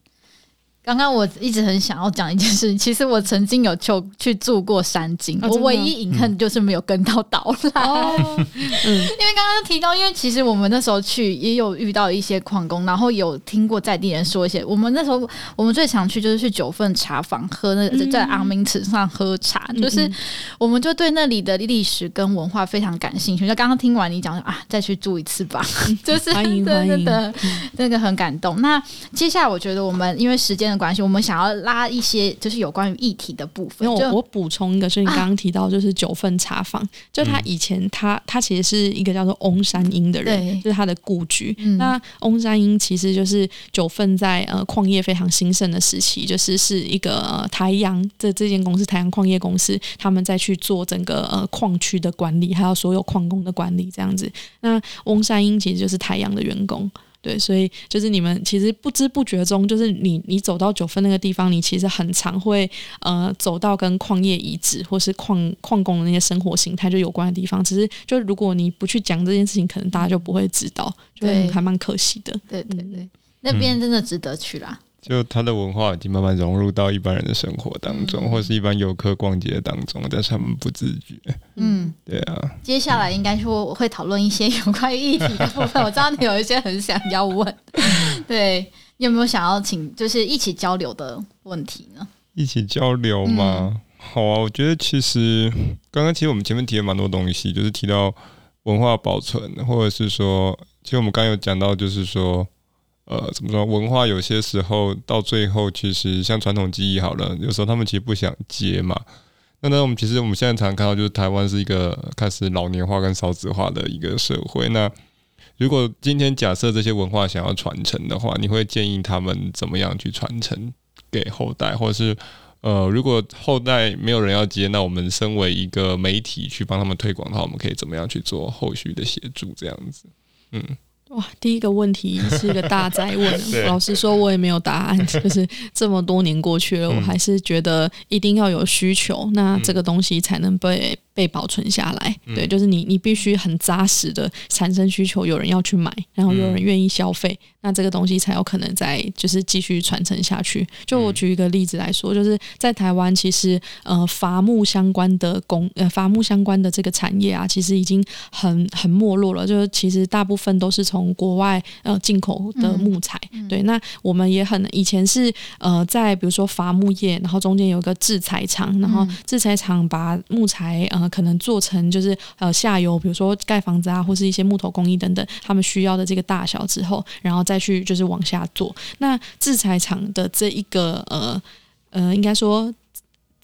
刚刚我一直很想要讲一件事，其实我曾经有去去住过山景，哦、我唯一隐恨就是没有跟到导览。嗯，因为刚刚提到，因为其实我们那时候去也有遇到一些矿工，然后有听过在地人说一些。我们那时候我们最想去就是去九份茶坊喝那个在阿明池上喝茶，嗯、就是我们就对那里的历史跟文化非常感兴趣。就刚刚听完你讲啊，再去住一次吧，就是欢迎欢迎的，那个很感动。那接下来我觉得我们因为时间关系，我们想要拉一些就是有关于议题的部分。因为我我补充一个，是你刚刚提到就是 九份茶坊，啊、就他以前他他其实是一个叫做翁山英的人，对就是他的故居。嗯、那翁山英其实就是九份在呃矿业非常兴盛的时期，就是是一个、呃、台阳这这间公司台阳矿业公司，他们在去做整个呃矿区的管理，还有所有矿工的管理这样子。那翁山英其实就是台阳的员工。对，所以就是你们其实不知不觉中，就是你你走到九份那个地方，你其实很常会呃走到跟矿业遗址或是矿矿工的那些生活形态就有关的地方。只是就如果你不去讲这件事情，可能大家就不会知道，就还蛮可惜的。对对对，那边真的值得去啦。就它的文化已经慢慢融入到一般人的生活当中，嗯、或是一般游客逛街当中，但是他们不自觉。嗯，对啊。接下来应该说我会讨论一些有关于议题的部分。我知道你有一些很想要问，对，你有没有想要请就是一起交流的问题呢？一起交流吗？嗯、好啊，我觉得其实刚刚其实我们前面提了蛮多东西，就是提到文化保存，或者是说，其实我们刚刚有讲到，就是说。呃，怎么说？文化有些时候到最后，其实像传统技艺好了，有时候他们其实不想接嘛。那那我们其实我们现在常常看到，就是台湾是一个开始老年化跟少子化的一个社会。那如果今天假设这些文化想要传承的话，你会建议他们怎么样去传承给后代，或者是呃，如果后代没有人要接，那我们身为一个媒体去帮他们推广的话，我们可以怎么样去做后续的协助？这样子，嗯。哇，第一个问题是一个大灾问。对老实说，我也没有答案。就是这么多年过去了，嗯、我还是觉得一定要有需求，那这个东西才能被被保存下来。嗯、对，就是你你必须很扎实的产生需求，有人要去买，然后有人愿意消费，嗯、那这个东西才有可能再就是继续传承下去。就我举一个例子来说，就是在台湾，其实呃伐木相关的工呃伐木相关的这个产业啊，其实已经很很没落了。就是其实大部分都是从从国外呃进口的木材，嗯、对，那我们也很以前是呃在比如说伐木业，然后中间有一个制材厂，然后制材厂把木材呃可能做成就是呃下游，比如说盖房子啊，或是一些木头工艺等等，他们需要的这个大小之后，然后再去就是往下做。那制材厂的这一个呃呃，应该说。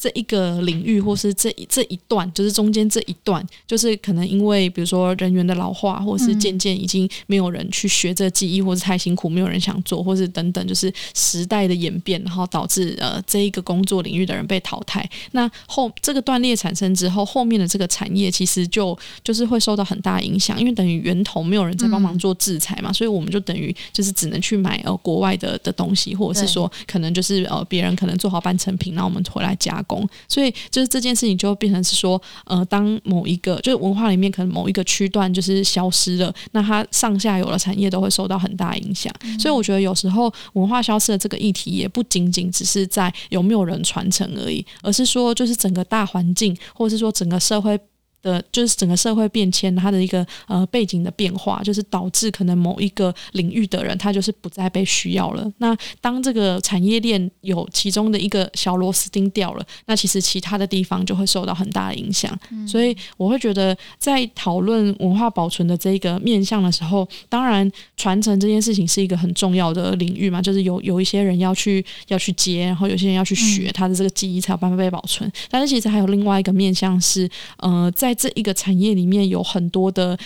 这一个领域，或是这一这一段，就是中间这一段，就是可能因为比如说人员的老化，或是渐渐已经没有人去学这技艺，或是太辛苦，没有人想做，或是等等，就是时代的演变，然后导致呃这一个工作领域的人被淘汰。那后这个断裂产生之后，后面的这个产业其实就就是会受到很大影响，因为等于源头没有人在帮忙做制裁嘛，嗯、所以我们就等于就是只能去买呃国外的的东西，或者是说可能就是呃别人可能做好半成品，然后我们回来加工。所以就是这件事情就变成是说，呃，当某一个就是文化里面可能某一个区段就是消失了，那它上下游的产业都会受到很大影响。嗯、所以我觉得有时候文化消失的这个议题也不仅仅只是在有没有人传承而已，而是说就是整个大环境，或者是说整个社会。的，就是整个社会变迁，它的一个呃背景的变化，就是导致可能某一个领域的人，他就是不再被需要了。那当这个产业链有其中的一个小螺丝钉掉了，那其实其他的地方就会受到很大的影响。嗯、所以我会觉得，在讨论文化保存的这个面向的时候，当然传承这件事情是一个很重要的领域嘛，就是有有一些人要去要去接，然后有些人要去学他的这个记忆，才有办法被保存。嗯、但是其实还有另外一个面向是，呃，在在这一个产业里面有很多的，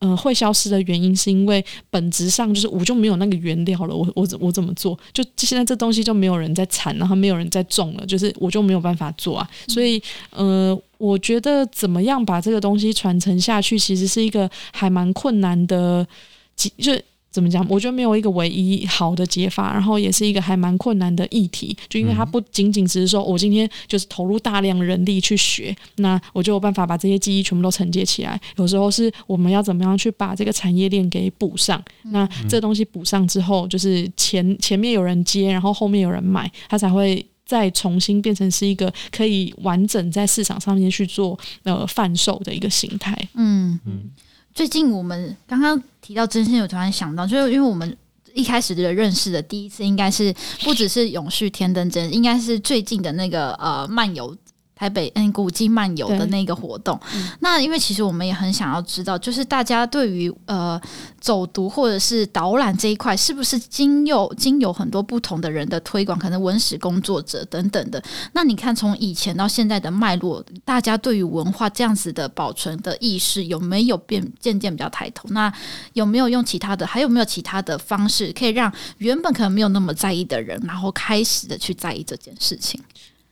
呃，会消失的原因，是因为本质上就是我就没有那个原料了，我我我怎么做？就现在这东西就没有人在产，然后没有人在种了，就是我就没有办法做啊。所以，呃，我觉得怎么样把这个东西传承下去，其实是一个还蛮困难的，就。怎么讲？我觉得没有一个唯一好的解法，然后也是一个还蛮困难的议题。就因为它不仅仅只是说我今天就是投入大量人力去学，那我就有办法把这些记忆全部都承接起来。有时候是我们要怎么样去把这个产业链给补上？那这东西补上之后，就是前前面有人接，然后后面有人买，它才会再重新变成是一个可以完整在市场上面去做呃贩售的一个形态。嗯嗯。最近我们刚刚提到真心，我突然想到，就是因为我们一开始的认识的第一次，应该是不只是永续天灯真，应该是最近的那个呃漫游。台北嗯，古迹漫游的那个活动，嗯、那因为其实我们也很想要知道，就是大家对于呃走读或者是导览这一块，是不是经有经有很多不同的人的推广，可能文史工作者等等的。那你看，从以前到现在的脉络，大家对于文化这样子的保存的意识有没有变渐渐比较抬头？那有没有用其他的，还有没有其他的方式，可以让原本可能没有那么在意的人，然后开始的去在意这件事情？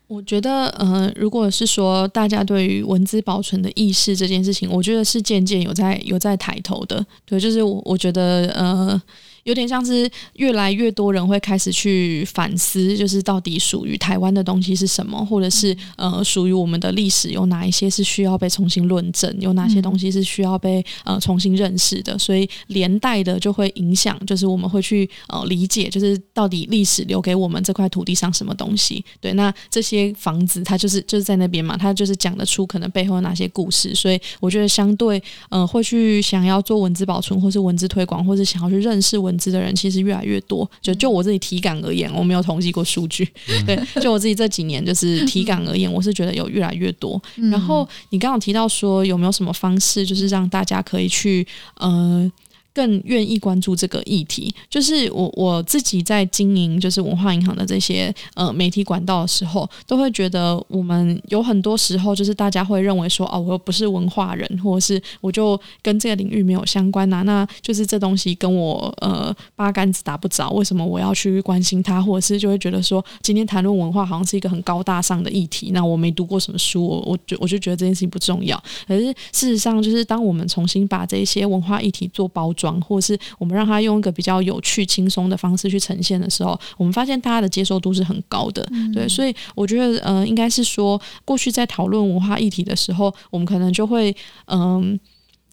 我觉得，嗯，如果是说大家对于文字保存的意识这件事情，我觉得是渐渐有在有在抬头的。对，就是我我觉得，呃。有点像是越来越多人会开始去反思，就是到底属于台湾的东西是什么，或者是呃属于我们的历史有哪一些是需要被重新论证，有哪些东西是需要被呃重新认识的，所以连带的就会影响，就是我们会去呃理解，就是到底历史留给我们这块土地上什么东西。对，那这些房子它就是就是在那边嘛，它就是讲得出可能背后有哪些故事，所以我觉得相对呃会去想要做文字保存，或是文字推广，或是想要去认识文资的人，其实越来越多。就就我自己体感而言，我没有统计过数据。对，就我自己这几年就是体感而言，我是觉得有越来越多。然后你刚刚提到说有没有什么方式，就是让大家可以去呃。更愿意关注这个议题，就是我我自己在经营就是文化银行的这些呃媒体管道的时候，都会觉得我们有很多时候就是大家会认为说哦，我又不是文化人，或者是我就跟这个领域没有相关呐、那就是这东西跟我呃八竿子打不着，为什么我要去关心它？或者是就会觉得说今天谈论文化好像是一个很高大上的议题，那我没读过什么书，我我就我就觉得这件事情不重要。可是事实上，就是当我们重新把这些文化议题做包装。或是我们让他用一个比较有趣、轻松的方式去呈现的时候，我们发现大家的接受度是很高的。嗯、对，所以我觉得，呃，应该是说，过去在讨论文化议题的时候，我们可能就会，嗯、呃。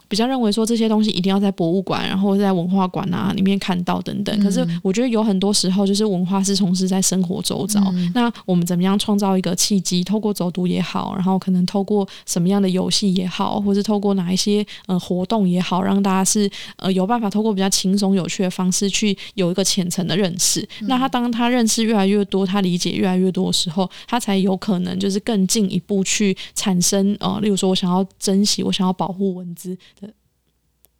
比较认为说这些东西一定要在博物馆，然后在文化馆啊里面看到等等。可是我觉得有很多时候，就是文化是从事在生活周遭。嗯、那我们怎么样创造一个契机？透过走读也好，然后可能透过什么样的游戏也好，或是透过哪一些呃活动也好，让大家是呃有办法透过比较轻松有趣的方式去有一个浅层的认识。嗯、那他当他认识越来越多，他理解越来越多的时候，他才有可能就是更进一步去产生呃，例如说我想要珍惜，我想要保护文资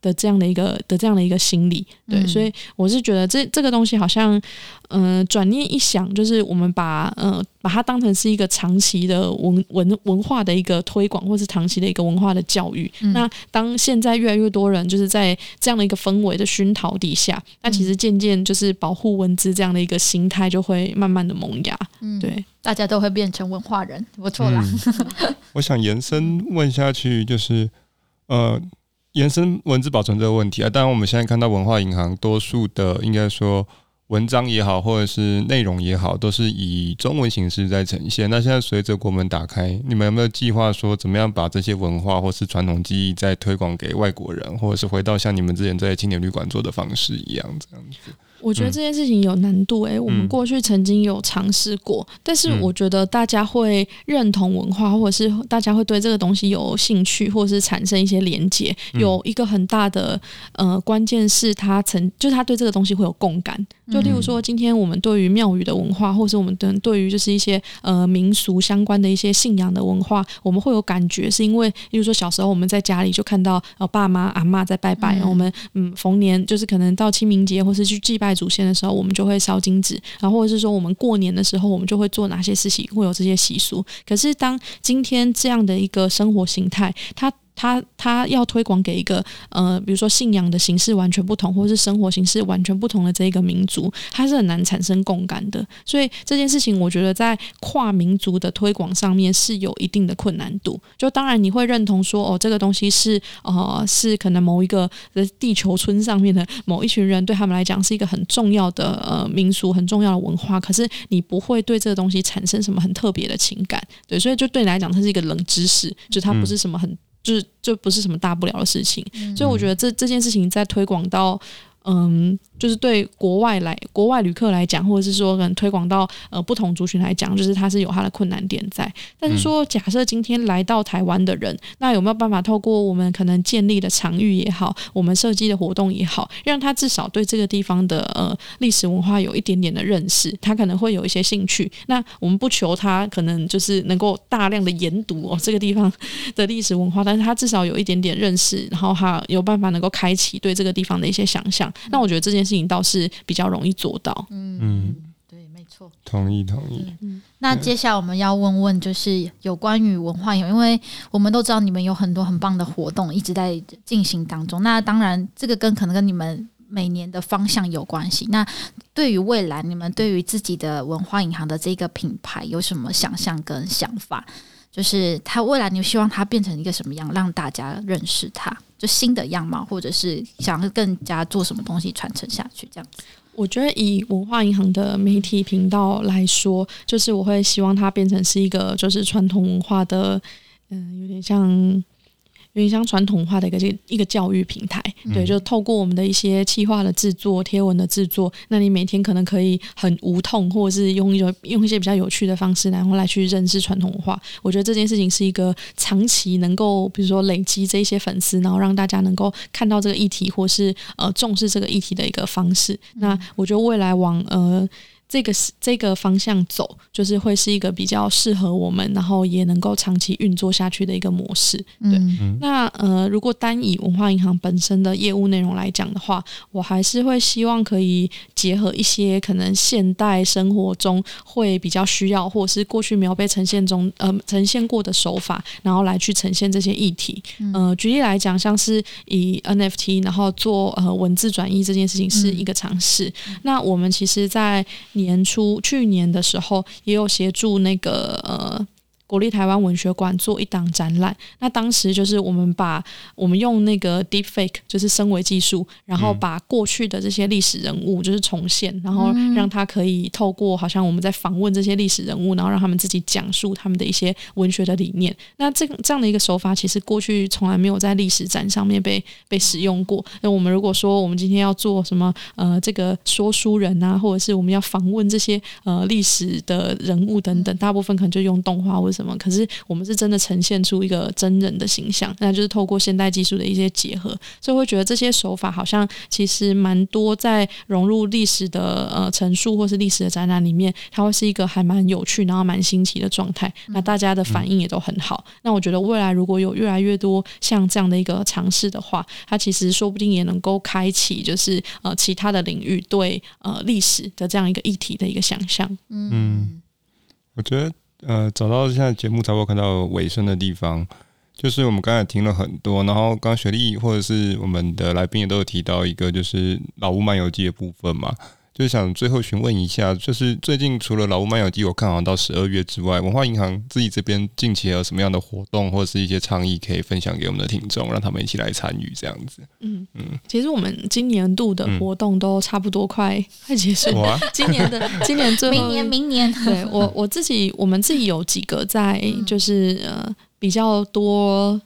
的。这样的一个的这样的一个心理，对，嗯、所以我是觉得这这个东西好像，嗯、呃，转念一想，就是我们把呃把它当成是一个长期的文文文化的一个推广，或是长期的一个文化的教育。嗯、那当现在越来越多人就是在这样的一个氛围的熏陶底下，嗯、那其实渐渐就是保护文字这样的一个心态就会慢慢的萌芽。嗯，对，大家都会变成文化人，不错啦。嗯、我想延伸问下去，就是呃。延伸文字保存这个问题啊，当然我们现在看到文化银行多数的应该说文章也好，或者是内容也好，都是以中文形式在呈现。那现在随着国门打开，你们有没有计划说怎么样把这些文化或是传统技艺再推广给外国人，或者是回到像你们之前在青年旅馆做的方式一样这样子？我觉得这件事情有难度诶、欸，嗯、我们过去曾经有尝试过，嗯、但是我觉得大家会认同文化，或者是大家会对这个东西有兴趣，或者是产生一些连接。嗯、有一个很大的呃关键是他曾就是他对这个东西会有共感。就例如说，今天我们对于庙宇的文化，或是我们对对于就是一些呃民俗相关的一些信仰的文化，我们会有感觉，是因为例如说小时候我们在家里就看到呃爸妈阿嬷在拜拜，嗯、我们嗯逢年就是可能到清明节或是去祭拜。祖先的时候，我们就会烧金纸，然后或者是说我们过年的时候，我们就会做哪些事情，会有这些习俗。可是当今天这样的一个生活形态，它他他要推广给一个呃，比如说信仰的形式完全不同，或者是生活形式完全不同的这一个民族，他是很难产生共感的。所以这件事情，我觉得在跨民族的推广上面是有一定的困难度。就当然你会认同说，哦，这个东西是呃是可能某一个的地球村上面的某一群人对他们来讲是一个很重要的呃民俗，很重要的文化。可是你不会对这个东西产生什么很特别的情感，对，所以就对你来讲，它是一个冷知识，就它不是什么很。就是就不是什么大不了的事情，嗯、所以我觉得这这件事情在推广到，嗯。就是对国外来国外旅客来讲，或者是说可能推广到呃不同族群来讲，就是它是有它的困难点在。但是说，假设今天来到台湾的人，那有没有办法透过我们可能建立的场域也好，我们设计的活动也好，让他至少对这个地方的呃历史文化有一点点的认识，他可能会有一些兴趣。那我们不求他可能就是能够大量的研读哦这个地方的历史文化，但是他至少有一点点认识，然后他有办法能够开启对这个地方的一些想象。那我觉得这件事情倒是比较容易做到。嗯嗯，对，没错，同意同意。嗯，那接下来我们要问问，就是有关于文化，因为我们都知道你们有很多很棒的活动一直在进行当中。那当然，这个跟可能跟你们每年的方向有关系。那对于未来，你们对于自己的文化银行的这个品牌有什么想象跟想法？就是他未来，你希望他变成一个什么样，让大家认识他？就新的样貌，或者是想要更加做什么东西传承下去这样子？我觉得以文化银行的媒体频道来说，就是我会希望它变成是一个就是传统文化的，嗯、有点像。有点像传统化的一个一个教育平台，对，就透过我们的一些企划的制作、贴文的制作，那你每天可能可以很无痛，或者是用一种用一些比较有趣的方式，然后来去认识传统文化。我觉得这件事情是一个长期能够，比如说累积这一些粉丝，然后让大家能够看到这个议题，或是呃重视这个议题的一个方式。那我觉得未来往呃。这个是这个方向走，就是会是一个比较适合我们，然后也能够长期运作下去的一个模式。对，嗯、那呃，如果单以文化银行本身的业务内容来讲的话，我还是会希望可以结合一些可能现代生活中会比较需要，或者是过去没有被呈现中呃呈现过的手法，然后来去呈现这些议题。呃，举例来讲，像是以 NFT 然后做呃文字转译这件事情是一个尝试。嗯、那我们其实，在年初去年的时候，也有协助那个呃。国立台湾文学馆做一档展览，那当时就是我们把我们用那个 Deepfake，就是升维技术，然后把过去的这些历史人物就是重现，然后让他可以透过好像我们在访问这些历史人物，然后让他们自己讲述他们的一些文学的理念。那这个这样的一个手法，其实过去从来没有在历史展上面被被使用过。那我们如果说我们今天要做什么呃这个说书人啊，或者是我们要访问这些呃历史的人物等等，大部分可能就用动画或者什么，可是我们是真的呈现出一个真人的形象，那就是透过现代技术的一些结合，所以会觉得这些手法好像其实蛮多在融入历史的呃陈述或是历史的展览里面，它会是一个还蛮有趣，然后蛮新奇的状态。那大家的反应也都很好。那我觉得未来如果有越来越多像这样的一个尝试的话，它其实说不定也能够开启就是呃其他的领域对呃历史的这样一个议题的一个想象。嗯，我觉得。呃，找到现在节目才会看到尾声的地方，就是我们刚才听了很多，然后刚刚雪莉或者是我们的来宾也都有提到一个，就是老屋漫游记的部分嘛。就想最后询问一下，就是最近除了《老屋漫游记》我看好到十二月之外，文化银行自己这边近期有什么样的活动或者是一些倡议可以分享给我们的听众，让他们一起来参与这样子。嗯嗯，其实我们今年度的活动都差不多快、嗯、快结束。哇今年的 今年最后明年明年，对我我自己我们自己有几个在就是呃比较多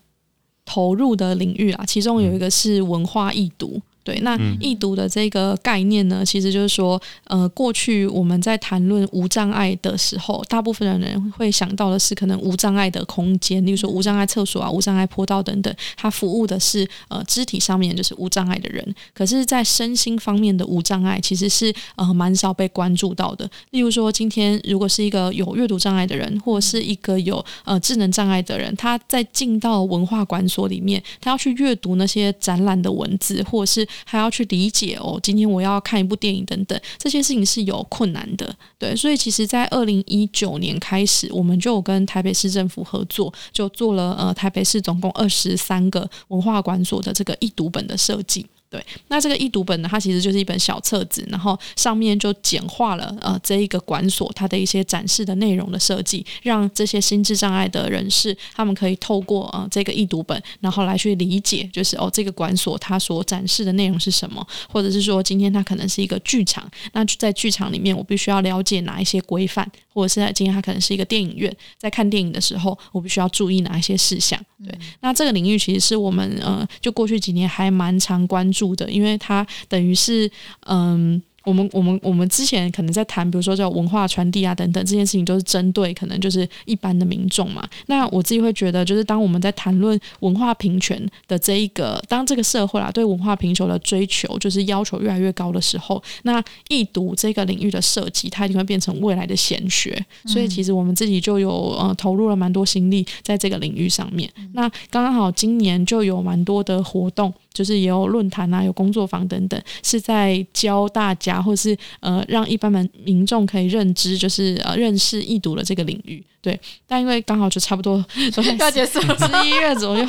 投入的领域啊，其中有一个是文化易读。对，那易读的这个概念呢，其实就是说，呃，过去我们在谈论无障碍的时候，大部分的人会想到的是可能无障碍的空间，例如说无障碍厕所啊、无障碍坡道等等，它服务的是呃肢体上面就是无障碍的人。可是，在身心方面的无障碍，其实是呃蛮少被关注到的。例如说，今天如果是一个有阅读障碍的人，或者是一个有呃智能障碍的人，他在进到文化馆所里面，他要去阅读那些展览的文字，或者是还要去理解哦，今天我要看一部电影等等，这些事情是有困难的，对，所以其实，在二零一九年开始，我们就有跟台北市政府合作，就做了呃台北市总共二十三个文化馆所的这个一读本的设计。对，那这个易读本呢，它其实就是一本小册子，然后上面就简化了呃这一个馆所它的一些展示的内容的设计，让这些心智障碍的人士他们可以透过呃这个易读本，然后来去理解，就是哦这个馆所它所展示的内容是什么，或者是说今天它可能是一个剧场，那在剧场里面我必须要了解哪一些规范，或者是在今天它可能是一个电影院，在看电影的时候我必须要注意哪一些事项。对，那这个领域其实是我们呃就过去几年还蛮常关注。的，因为它等于是，嗯。我们我们我们之前可能在谈，比如说叫文化传递啊等等这件事情，都是针对可能就是一般的民众嘛。那我自己会觉得，就是当我们在谈论文化平权的这一个，当这个社会啊对文化平权的追求就是要求越来越高的时候，那易读这个领域的设计，它一定会变成未来的显学。所以其实我们自己就有呃投入了蛮多心力在这个领域上面。那刚刚好今年就有蛮多的活动。就是也有论坛啊，有工作坊等等，是在教大家，或是呃，让一般民民众可以认知，就是呃，认识易读的这个领域。对，但因为刚好就差不多 都要结束了，十一月左右，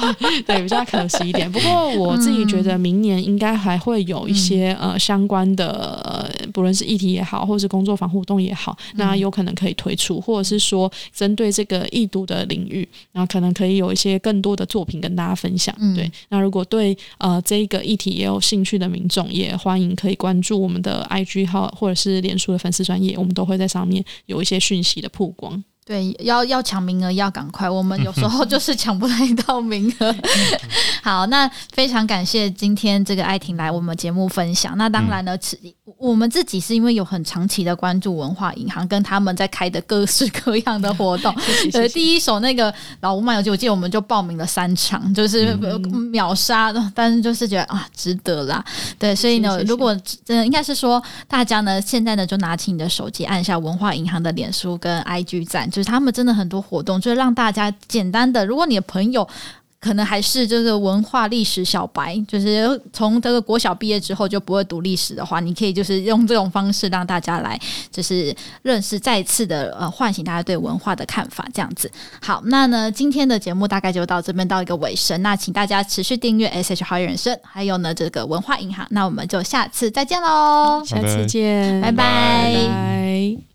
对，比较可惜一点。不过我自己觉得明年应该还会有一些、嗯、呃相关的，呃，不论是议题也好，或是工作坊活动也好，那有可能可以推出，或者是说针对这个易读的领域，然后可能可以有一些更多的作品跟大家分享。对，那如果对呃这个议题也有兴趣的民众，也欢迎可以关注我们的 IG 号或者是脸书的粉丝专页，我们都会在上面有一些讯息的曝光。对，要要抢名额要赶快，我们有时候 就是抢不太到名额。好，那非常感谢今天这个艾婷来我们节目分享。那当然呢，嗯、我们自己是因为有很长期的关注文化银行跟他们在开的各式各样的活动。呃，第一首那个老吴漫游记，我记得我们就报名了三场，就是秒杀的，但是就是觉得啊，值得啦。对，所以呢，如果真的应该是说，大家呢现在呢就拿起你的手机，按下文化银行的脸书跟 IG 站。就是他们真的很多活动，就是让大家简单的。如果你的朋友可能还是这个文化历史小白，就是从这个国小毕业之后就不会读历史的话，你可以就是用这种方式让大家来，就是认识再次的呃唤醒大家对文化的看法，这样子。好，那呢今天的节目大概就到这边到一个尾声。那请大家持续订阅 SH 好业人生，还有呢这个文化银行。那我们就下次再见喽，下次见，拜拜。拜拜。